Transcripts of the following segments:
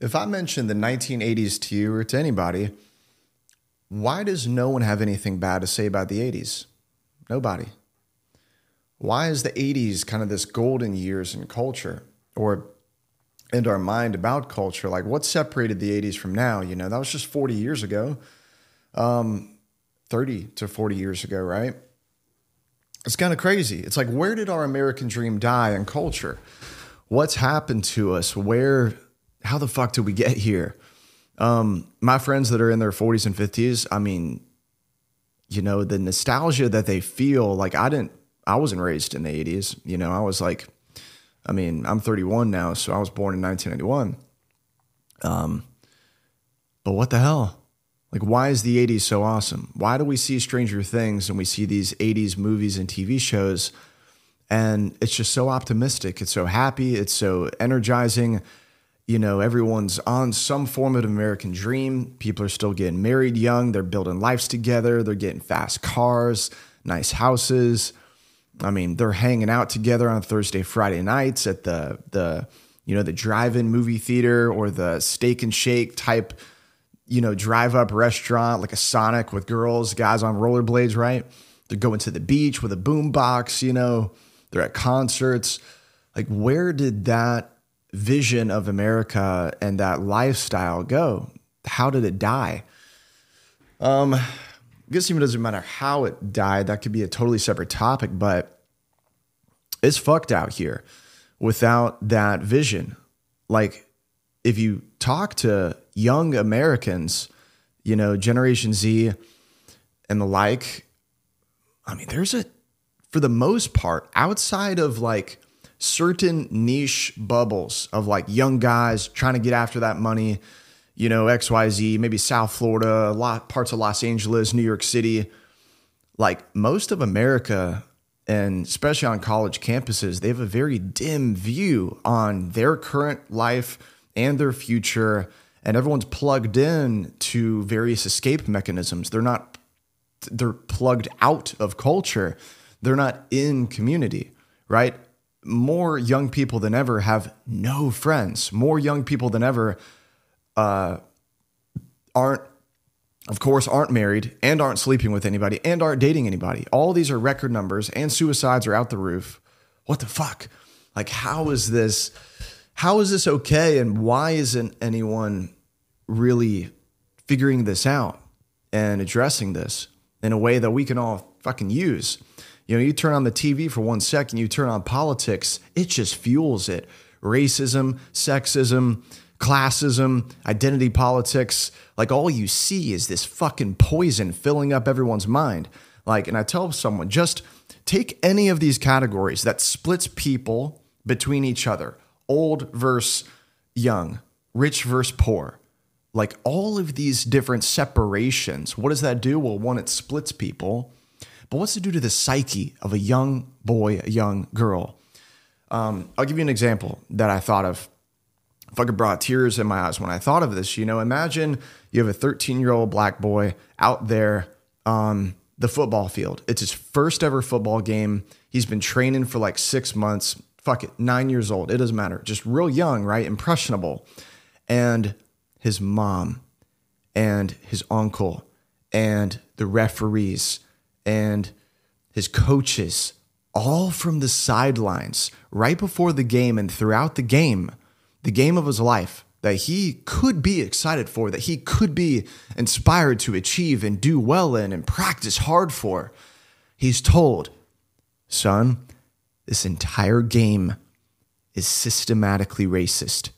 If I mention the 1980s to you or to anybody, why does no one have anything bad to say about the 80s? Nobody. Why is the 80s kind of this golden years in culture or in our mind about culture? Like, what separated the 80s from now? You know, that was just 40 years ago, um, 30 to 40 years ago, right? It's kind of crazy. It's like, where did our American dream die in culture? What's happened to us? Where, how the fuck did we get here? Um, my friends that are in their 40s and 50s, I mean, you know, the nostalgia that they feel, like I didn't, I wasn't raised in the 80s. You know, I was like, I mean, I'm 31 now, so I was born in 1991. Um, but what the hell? Like, why is the 80s so awesome? Why do we see Stranger Things and we see these 80s movies and TV shows? And it's just so optimistic. It's so happy. It's so energizing you know, everyone's on some form of American dream. People are still getting married young. They're building lives together. They're getting fast cars, nice houses. I mean, they're hanging out together on Thursday, Friday nights at the the you know the drive-in movie theater or the steak and shake type, you know, drive-up restaurant like a Sonic with girls, guys on rollerblades, right? They're going to the beach with a boombox, you know. They're at concerts. Like, where did that vision of America and that lifestyle go? How did it die? Um, I guess even doesn't matter how it died. That could be a totally separate topic, but it's fucked out here without that vision. Like, if you talk to young Americans, you know, Generation Z and the like, I mean, there's a, for the most part, outside of like certain niche bubbles of like young guys trying to get after that money, you know, XYZ, maybe South Florida, a lot parts of Los Angeles, New York City. Like most of America, and especially on college campuses, they have a very dim view on their current life and their future. And everyone's plugged in to various escape mechanisms. They're not, they're plugged out of culture. They're not in community, right? More young people than ever have no friends. More young people than ever uh, aren't, of course, aren't married and aren't sleeping with anybody and aren't dating anybody. All these are record numbers, and suicides are out the roof. What the fuck? Like, how is this? How is this okay? And why isn't anyone really figuring this out and addressing this in a way that we can all fucking use? You know, you turn on the TV for one second, you turn on politics, it just fuels it. Racism, sexism, classism, identity politics, like all you see is this fucking poison filling up everyone's mind. Like, and I tell someone, just take any of these categories that splits people between each other old versus young, rich versus poor. Like all of these different separations, what does that do? Well, one, it splits people. But what's to do to the psyche of a young boy, a young girl? Um, I'll give you an example that I thought of. Fucking brought tears in my eyes when I thought of this. You know, imagine you have a 13 year old black boy out there on the football field. It's his first ever football game. He's been training for like six months. Fuck it, nine years old. It doesn't matter. Just real young, right? Impressionable. And his mom and his uncle and the referees and his coaches, all from the sidelines, right before the game and throughout the game, the game of his life that he could be excited for, that he could be inspired to achieve and do well in and practice hard for. He's told, son, this entire game is systematically racist.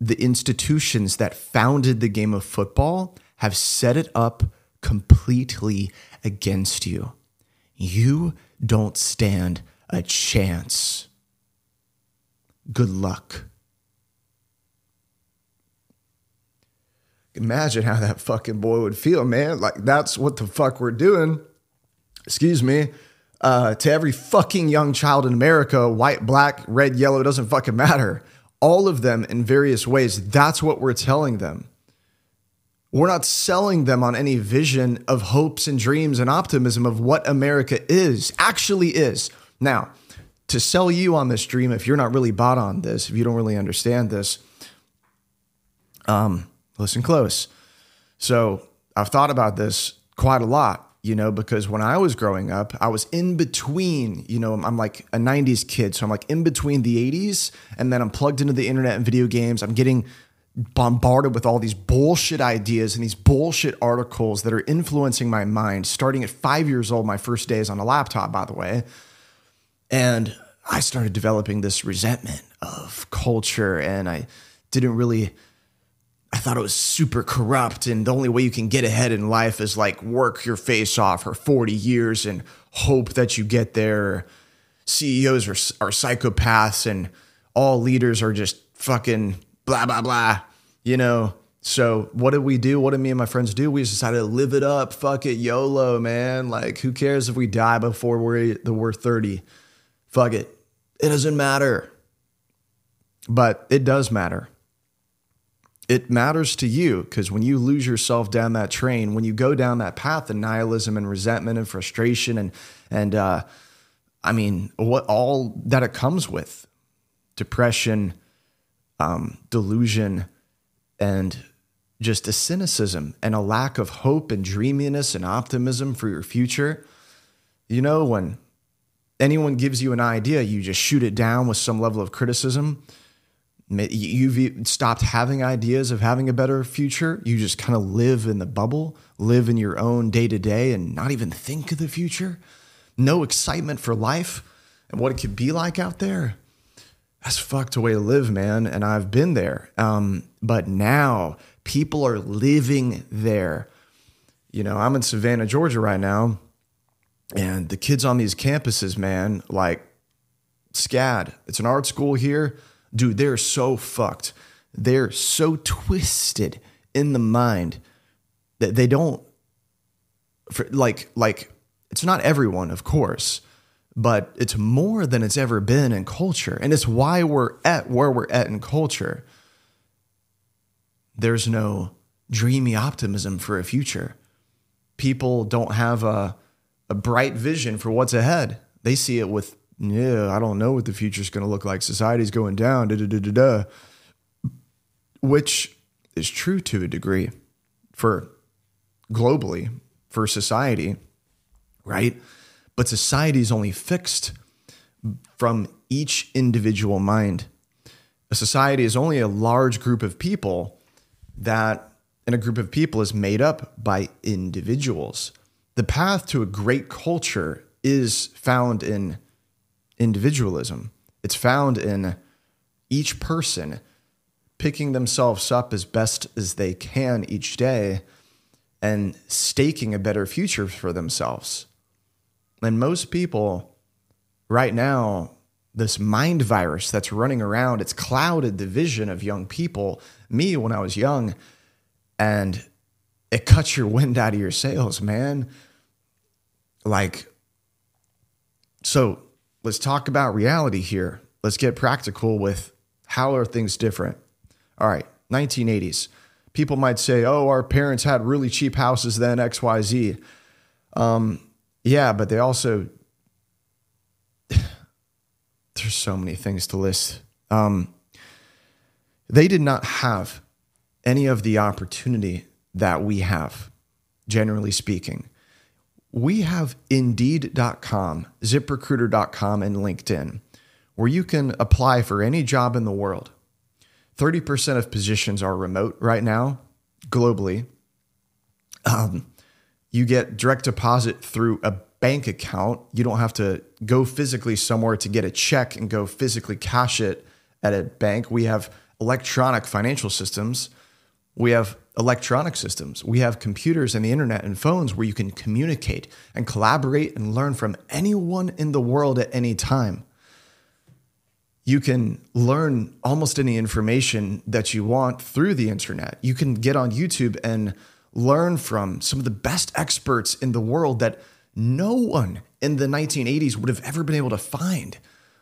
The institutions that founded the game of football have set it up completely against you. You don't stand a chance. Good luck. Imagine how that fucking boy would feel, man. Like, that's what the fuck we're doing. Excuse me. Uh, to every fucking young child in America, white, black, red, yellow, doesn't fucking matter. All of them in various ways. That's what we're telling them. We're not selling them on any vision of hopes and dreams and optimism of what America is, actually is. Now, to sell you on this dream, if you're not really bought on this, if you don't really understand this, Um, listen close. So I've thought about this quite a lot, you know, because when I was growing up, I was in between, you know, I'm like a 90s kid. So I'm like in between the 80s and then I'm plugged into the internet and video games. I'm getting bombarded with all these bullshit ideas and these bullshit articles that are influencing my mind starting at five years old, my first days on a laptop, by the way. And I started developing this resentment of culture and I didn't really I thought it was super corrupt and the only way you can get ahead in life is like work your face off for 40 years and hope that you get there. CEOs are, are psychopaths and all leaders are just fucking blah blah blah, you know. So what did we do? What did me and my friends do? We just decided to live it up. Fuck it, YOLO, man. Like, who cares if we die before we're the we're 30? Fuck it. It doesn't matter. But it does matter. It matters to you because when you lose yourself down that train, when you go down that path of nihilism and resentment and frustration and and uh, I mean what all that it comes with, depression, um, delusion, and just a cynicism and a lack of hope and dreaminess and optimism for your future. You know when anyone gives you an idea, you just shoot it down with some level of criticism. You've stopped having ideas of having a better future. You just kind of live in the bubble, live in your own day to day, and not even think of the future. No excitement for life and what it could be like out there. That's fucked a way to live, man. And I've been there. Um, but now people are living there. You know, I'm in Savannah, Georgia right now and the kids on these campuses, man, like SCAD, it's an art school here. Dude, they're so fucked. They're so twisted in the mind that they don't for, like like it's not everyone, of course, but it's more than it's ever been in culture. And it's why we're at where we're at in culture. There's no dreamy optimism for a future. People don't have a a bright vision for what's ahead. They see it with, yeah, I don't know what the future's going to look like. Society's going down, da da da da da. Which is true to a degree for globally, for society, right? But society is only fixed from each individual mind. A society is only a large group of people that, and a group of people is made up by individuals the path to a great culture is found in individualism. It's found in each person picking themselves up as best as they can each day and staking a better future for themselves. And most people right now, this mind virus that's running around, it's clouded the vision of young people. Me, when I was young, and it cuts your wind out of your sails, man like, so let's talk about reality here. Let's get practical with how are things different. All right, 1980s. People might say, oh, our parents had really cheap houses then, XYZ. Um, yeah, but they also, there's so many things to list. Um, they did not have any of the opportunity that we have, generally speaking we have Indeed.com, ZipRecruiter.com, and LinkedIn, where you can apply for any job in the world. 30% of positions are remote right now, globally. Um, you get direct deposit through a bank account. You don't have to go physically somewhere to get a check and go physically cash it at a bank. We have electronic financial systems. We have electronic systems. We have computers and the internet and phones where you can communicate and collaborate and learn from anyone in the world at any time. You can learn almost any information that you want through the internet. You can get on YouTube and learn from some of the best experts in the world that no one in the 1980s would have ever been able to find.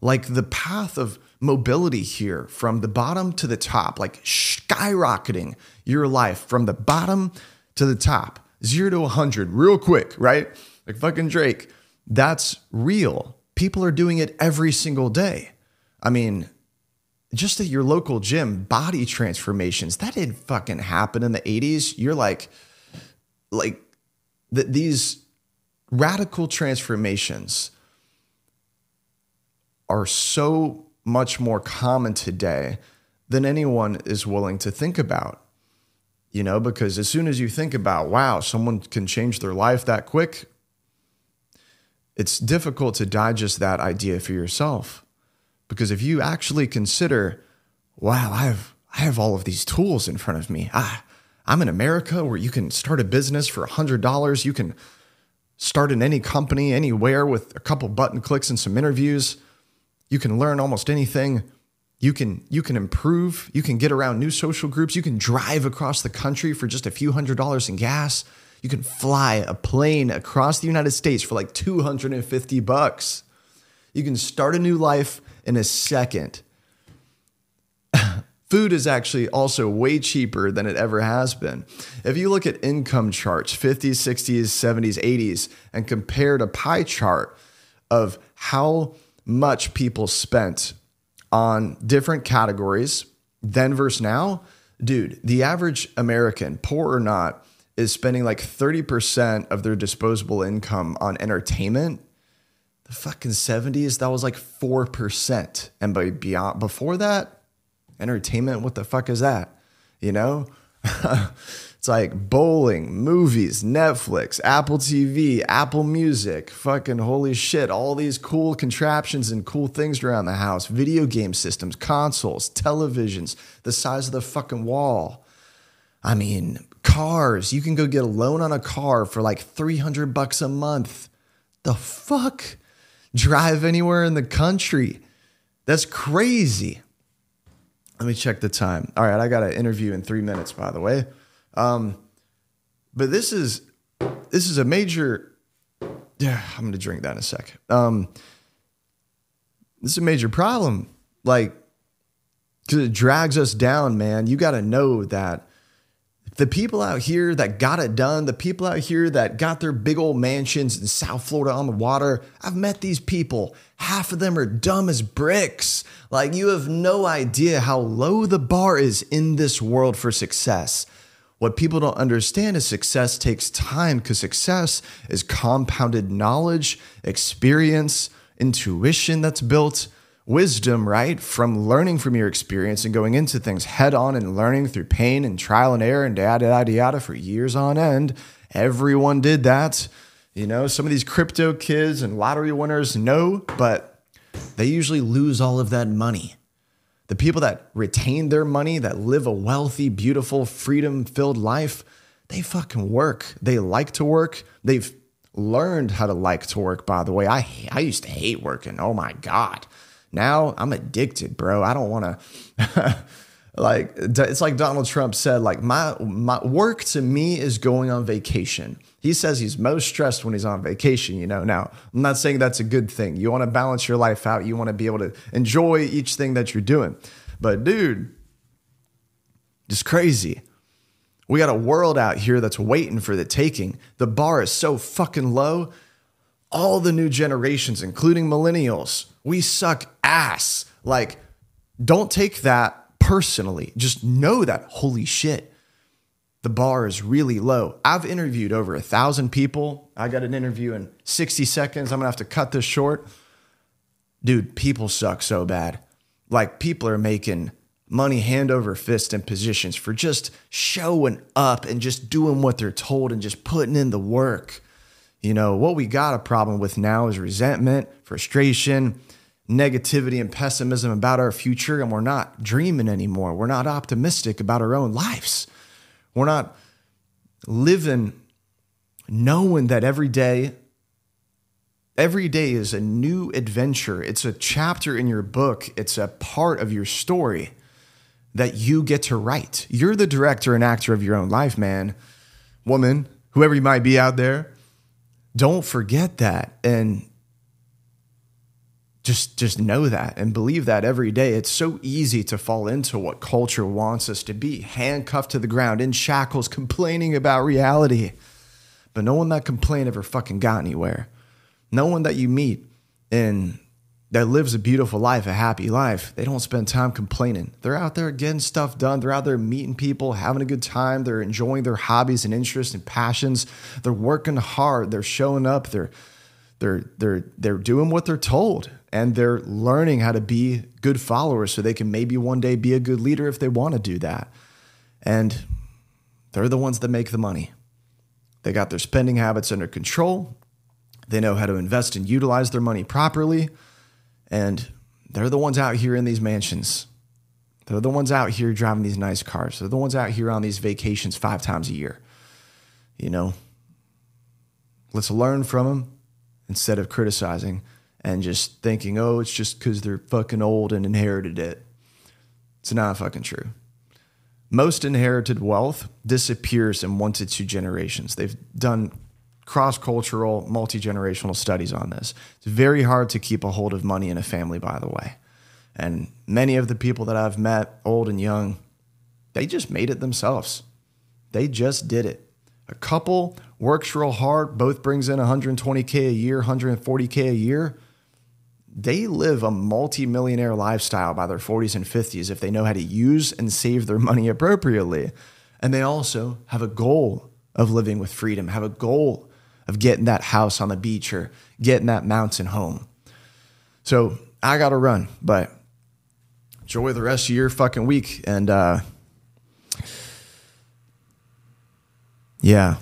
Like the path of mobility here from the bottom to the top, like skyrocketing your life from the bottom to the top, zero to 100, real quick, right? Like fucking Drake. That's real. People are doing it every single day. I mean, just at your local gym, body transformations. That didn't fucking happen in the 80s. You're like, like that these radical transformations are so much more common today than anyone is willing to think about. You know, because as soon as you think about, wow, someone can change their life that quick, it's difficult to digest that idea for yourself. Because if you actually consider, wow, I have I have all of these tools in front of me. Ah, I'm in America where you can start a business for $100. You can start in any company, anywhere with a couple button clicks and some interviews. You can learn almost anything. You can you can improve. You can get around new social groups. You can drive across the country for just a few hundred dollars in gas. You can fly a plane across the United States for like 250 bucks. You can start a new life in a second food is actually also way cheaper than it ever has been. If you look at income charts, 50s, 60s, 70s, 80s, and compared a pie chart of how much people spent on different categories then versus now, dude, the average American, poor or not, is spending like 30% of their disposable income on entertainment. The fucking 70s, that was like 4%. And by beyond before that, entertainment. What the fuck is that? You know? it's like bowling, movies, Netflix, Apple TV, Apple Music, fucking holy shit, all these cool contraptions and cool things around the house, video game systems, consoles, televisions, the size of the fucking wall. I mean, cars, you can go get a loan on a car for like 300 bucks a month. The fuck? Drive anywhere in the country. That's crazy. Let me check the time. All right, I got an interview in three minutes, by the way. Um, but this is this is a major. Yeah, I'm gonna drink that in a sec. Um, this is a major problem, like because it drags us down, man. You got to know that the people out here that got it done, the people out here that got their big old mansions in South Florida on the water, I've met these people. Half of them are dumb as bricks. Like, you have no idea how low the bar is in this world for success. What people don't understand is success takes time because success is compounded knowledge, experience, intuition that's built wisdom, right? From learning from your experience and going into things head on and learning through pain and trial and error and yada, yada, yada for years on end. Everyone did that. You know, some of these crypto kids and lottery winners know, but they usually lose all of that money. The people that retain their money, that live a wealthy, beautiful, freedom filled life, they fucking work. They like to work. They've learned how to like to work, by the way. I, I used to hate working. Oh my God. Now I'm addicted, bro. I don't want to. like it's like Donald Trump said. Like my my work to me is going on vacation. He says he's most stressed when he's on vacation. You know. Now I'm not saying that's a good thing. You want to balance your life out. You want to be able to enjoy each thing that you're doing. But dude, just crazy. We got a world out here that's waiting for the taking. The bar is so fucking low. All the new generations, including millennials, we suck ass. Like, don't take that personally. Just know that, holy shit, the bar is really low. I've interviewed over a thousand people. I got an interview in 60 seconds. I'm gonna have to cut this short. Dude, people suck so bad. Like, people are making money hand over fist in positions for just showing up and just doing what they're told and just putting in the work. You know, what we got a problem with now is resentment, frustration, negativity and pessimism about our future and we're not dreaming anymore. We're not optimistic about our own lives. We're not living knowing that every day every day is a new adventure. It's a chapter in your book. It's a part of your story that you get to write. You're the director and actor of your own life, man. Woman, whoever you might be out there, don't forget that and just just know that and believe that every day. It's so easy to fall into what culture wants us to be handcuffed to the ground in shackles complaining about reality. But no one that complain ever fucking got anywhere. No one that you meet in that lives a beautiful life, a happy life, they don't spend time complaining. They're out there getting stuff done. They're out there meeting people, having a good time. They're enjoying their hobbies and interests and passions. They're working hard. They're showing up. They're they're they're they're doing what they're told and they're learning how to be good followers so they can maybe one day be a good leader if they want to do that. And they're the ones that make the money. They got their spending habits under control. They know how to invest and utilize their money properly. And they're the ones out here in these mansions. They're the ones out here driving these nice cars. They're the ones out here on these vacations five times a year. You know, let's learn from them instead of criticizing and just thinking, oh, it's just because they're fucking old and inherited it. It's not fucking true. Most inherited wealth disappears in one to two generations. They've done cross cultural, multi generational studies on this. It's very hard to keep a hold of money in a family, by the way. And many of the people that I've met, old and young, they just made it themselves. They just did it. A couple works real hard, both brings in 120K a year, 140K a year they live a multi-millionaire lifestyle by their 40s and 50s if they know how to use and save their money appropriately. And they also have a goal of living with freedom, have a goal of getting that house on the beach or getting that mountain home. So I got to run, but enjoy the rest of your fucking week. And uh, yeah,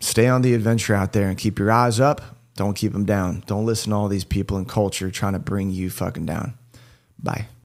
stay on the adventure out there and keep your eyes up don't keep them down. Don't listen to all these people in culture trying to bring you fucking down. Bye.